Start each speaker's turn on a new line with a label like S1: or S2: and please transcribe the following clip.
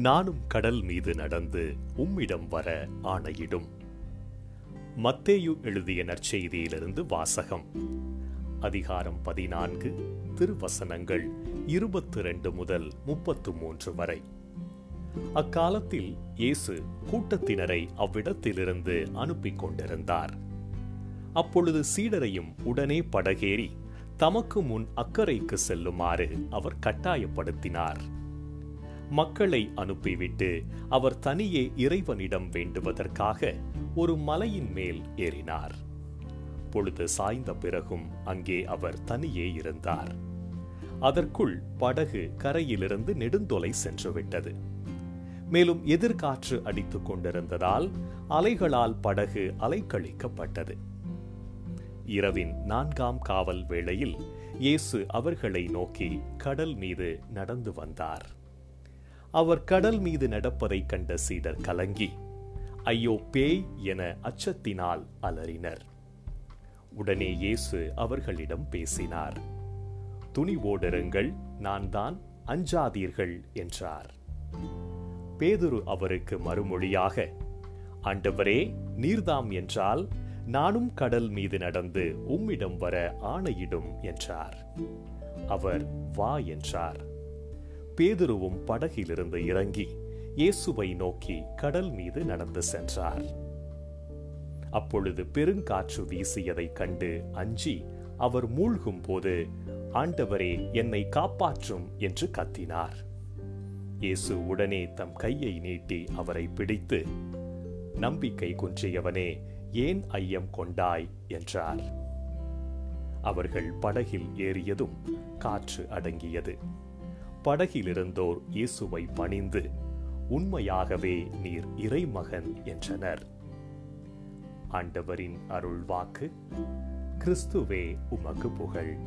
S1: நானும் கடல் மீது நடந்து உம்மிடம் வர ஆணையிடும். மத்தேயு எழுதிய நற்செய்தியிலிருந்து வாசகம். அதிகாரம் பதினான்கு திருவசனங்கள் இருபத்தி ரெண்டு முதல் முப்பத்து மூன்று வரை. அக்காலத்தில் இயேசு கூட்டத்தினரை அவ்விடத்திலிருந்து அனுப்பிக் கொண்டிருந்தார். அப்பொழுது சீடரையும் உடனே படகேறி தமக்கு முன் அக்கறைக்கு செல்லுமாறு அவர் கட்டாயப்படுத்தினார். மக்களை அனுப்பிவிட்டு அவர் தனியே இறைவனிடம் வேண்டுவதற்காக ஒரு மலையின் மேல் ஏறினார். பொழுது சாய்ந்த பிறகும் அங்கே அவர் தனியே இருந்தார். அதற்குள் படகு கரையிலிருந்து நெடுந்தொலை சென்றுவிட்டது. மேலும் எதிர்காற்று அடித்துக் கொண்டிருந்ததால் அலைகளால் படகு அலைக்கழிக்கப்பட்டது. இரவின் நான்காம் காவல் வேளையில் இயேசு அவர்களை நோக்கி கடல் மீது நடந்து வந்தார். அவர் கடல் மீது நடப்பதைக் கண்ட சீடர் கலங்கி ஐயோ பேய் என அச்சத்தினால் அலறினர். உடனே இயேசு அவர்களிடம் பேசினார் துணிவோடிருங்கள் நான் தான் அஞ்சாதீர்கள் என்றார். பேதுரு அவருக்கு மறுமொழியாக ஆண்டவரே நீர்தாம் என்றால் நானும் கடல் மீது நடந்து உம்மிடம் வர ஆணையிடும் என்றார். அவர் வா என்றார். பேதுருவும் படகிலிருந்து இறங்கி இயேசுவை நோக்கி கடல் மீது நடந்து சென்றார். அப்பொழுது பெருங்காற்று வீசியதைக் கண்டு அஞ்சி அவர் மூழ்கும் போது ஆண்டவரே என்னை காப்பாற்றும் என்று கத்தினார். இயேசு உடனே தம் கையை நீட்டி அவரை பிடித்து நம்பிக்கை குன்றியவனே ஏன் ஐயம் கொண்டாய்? என்றார். அவர்கள் படகில் ஏறியதும் காற்று அடங்கியது. படகிலிருந்தோர் இயேசுவை பணிந்து உண்மையாகவே நீர் இறைமகன் என்றனர். ஆண்டவரின் அருள்வாக்கு கிறிஸ்துவே உமக்கு புகழ்.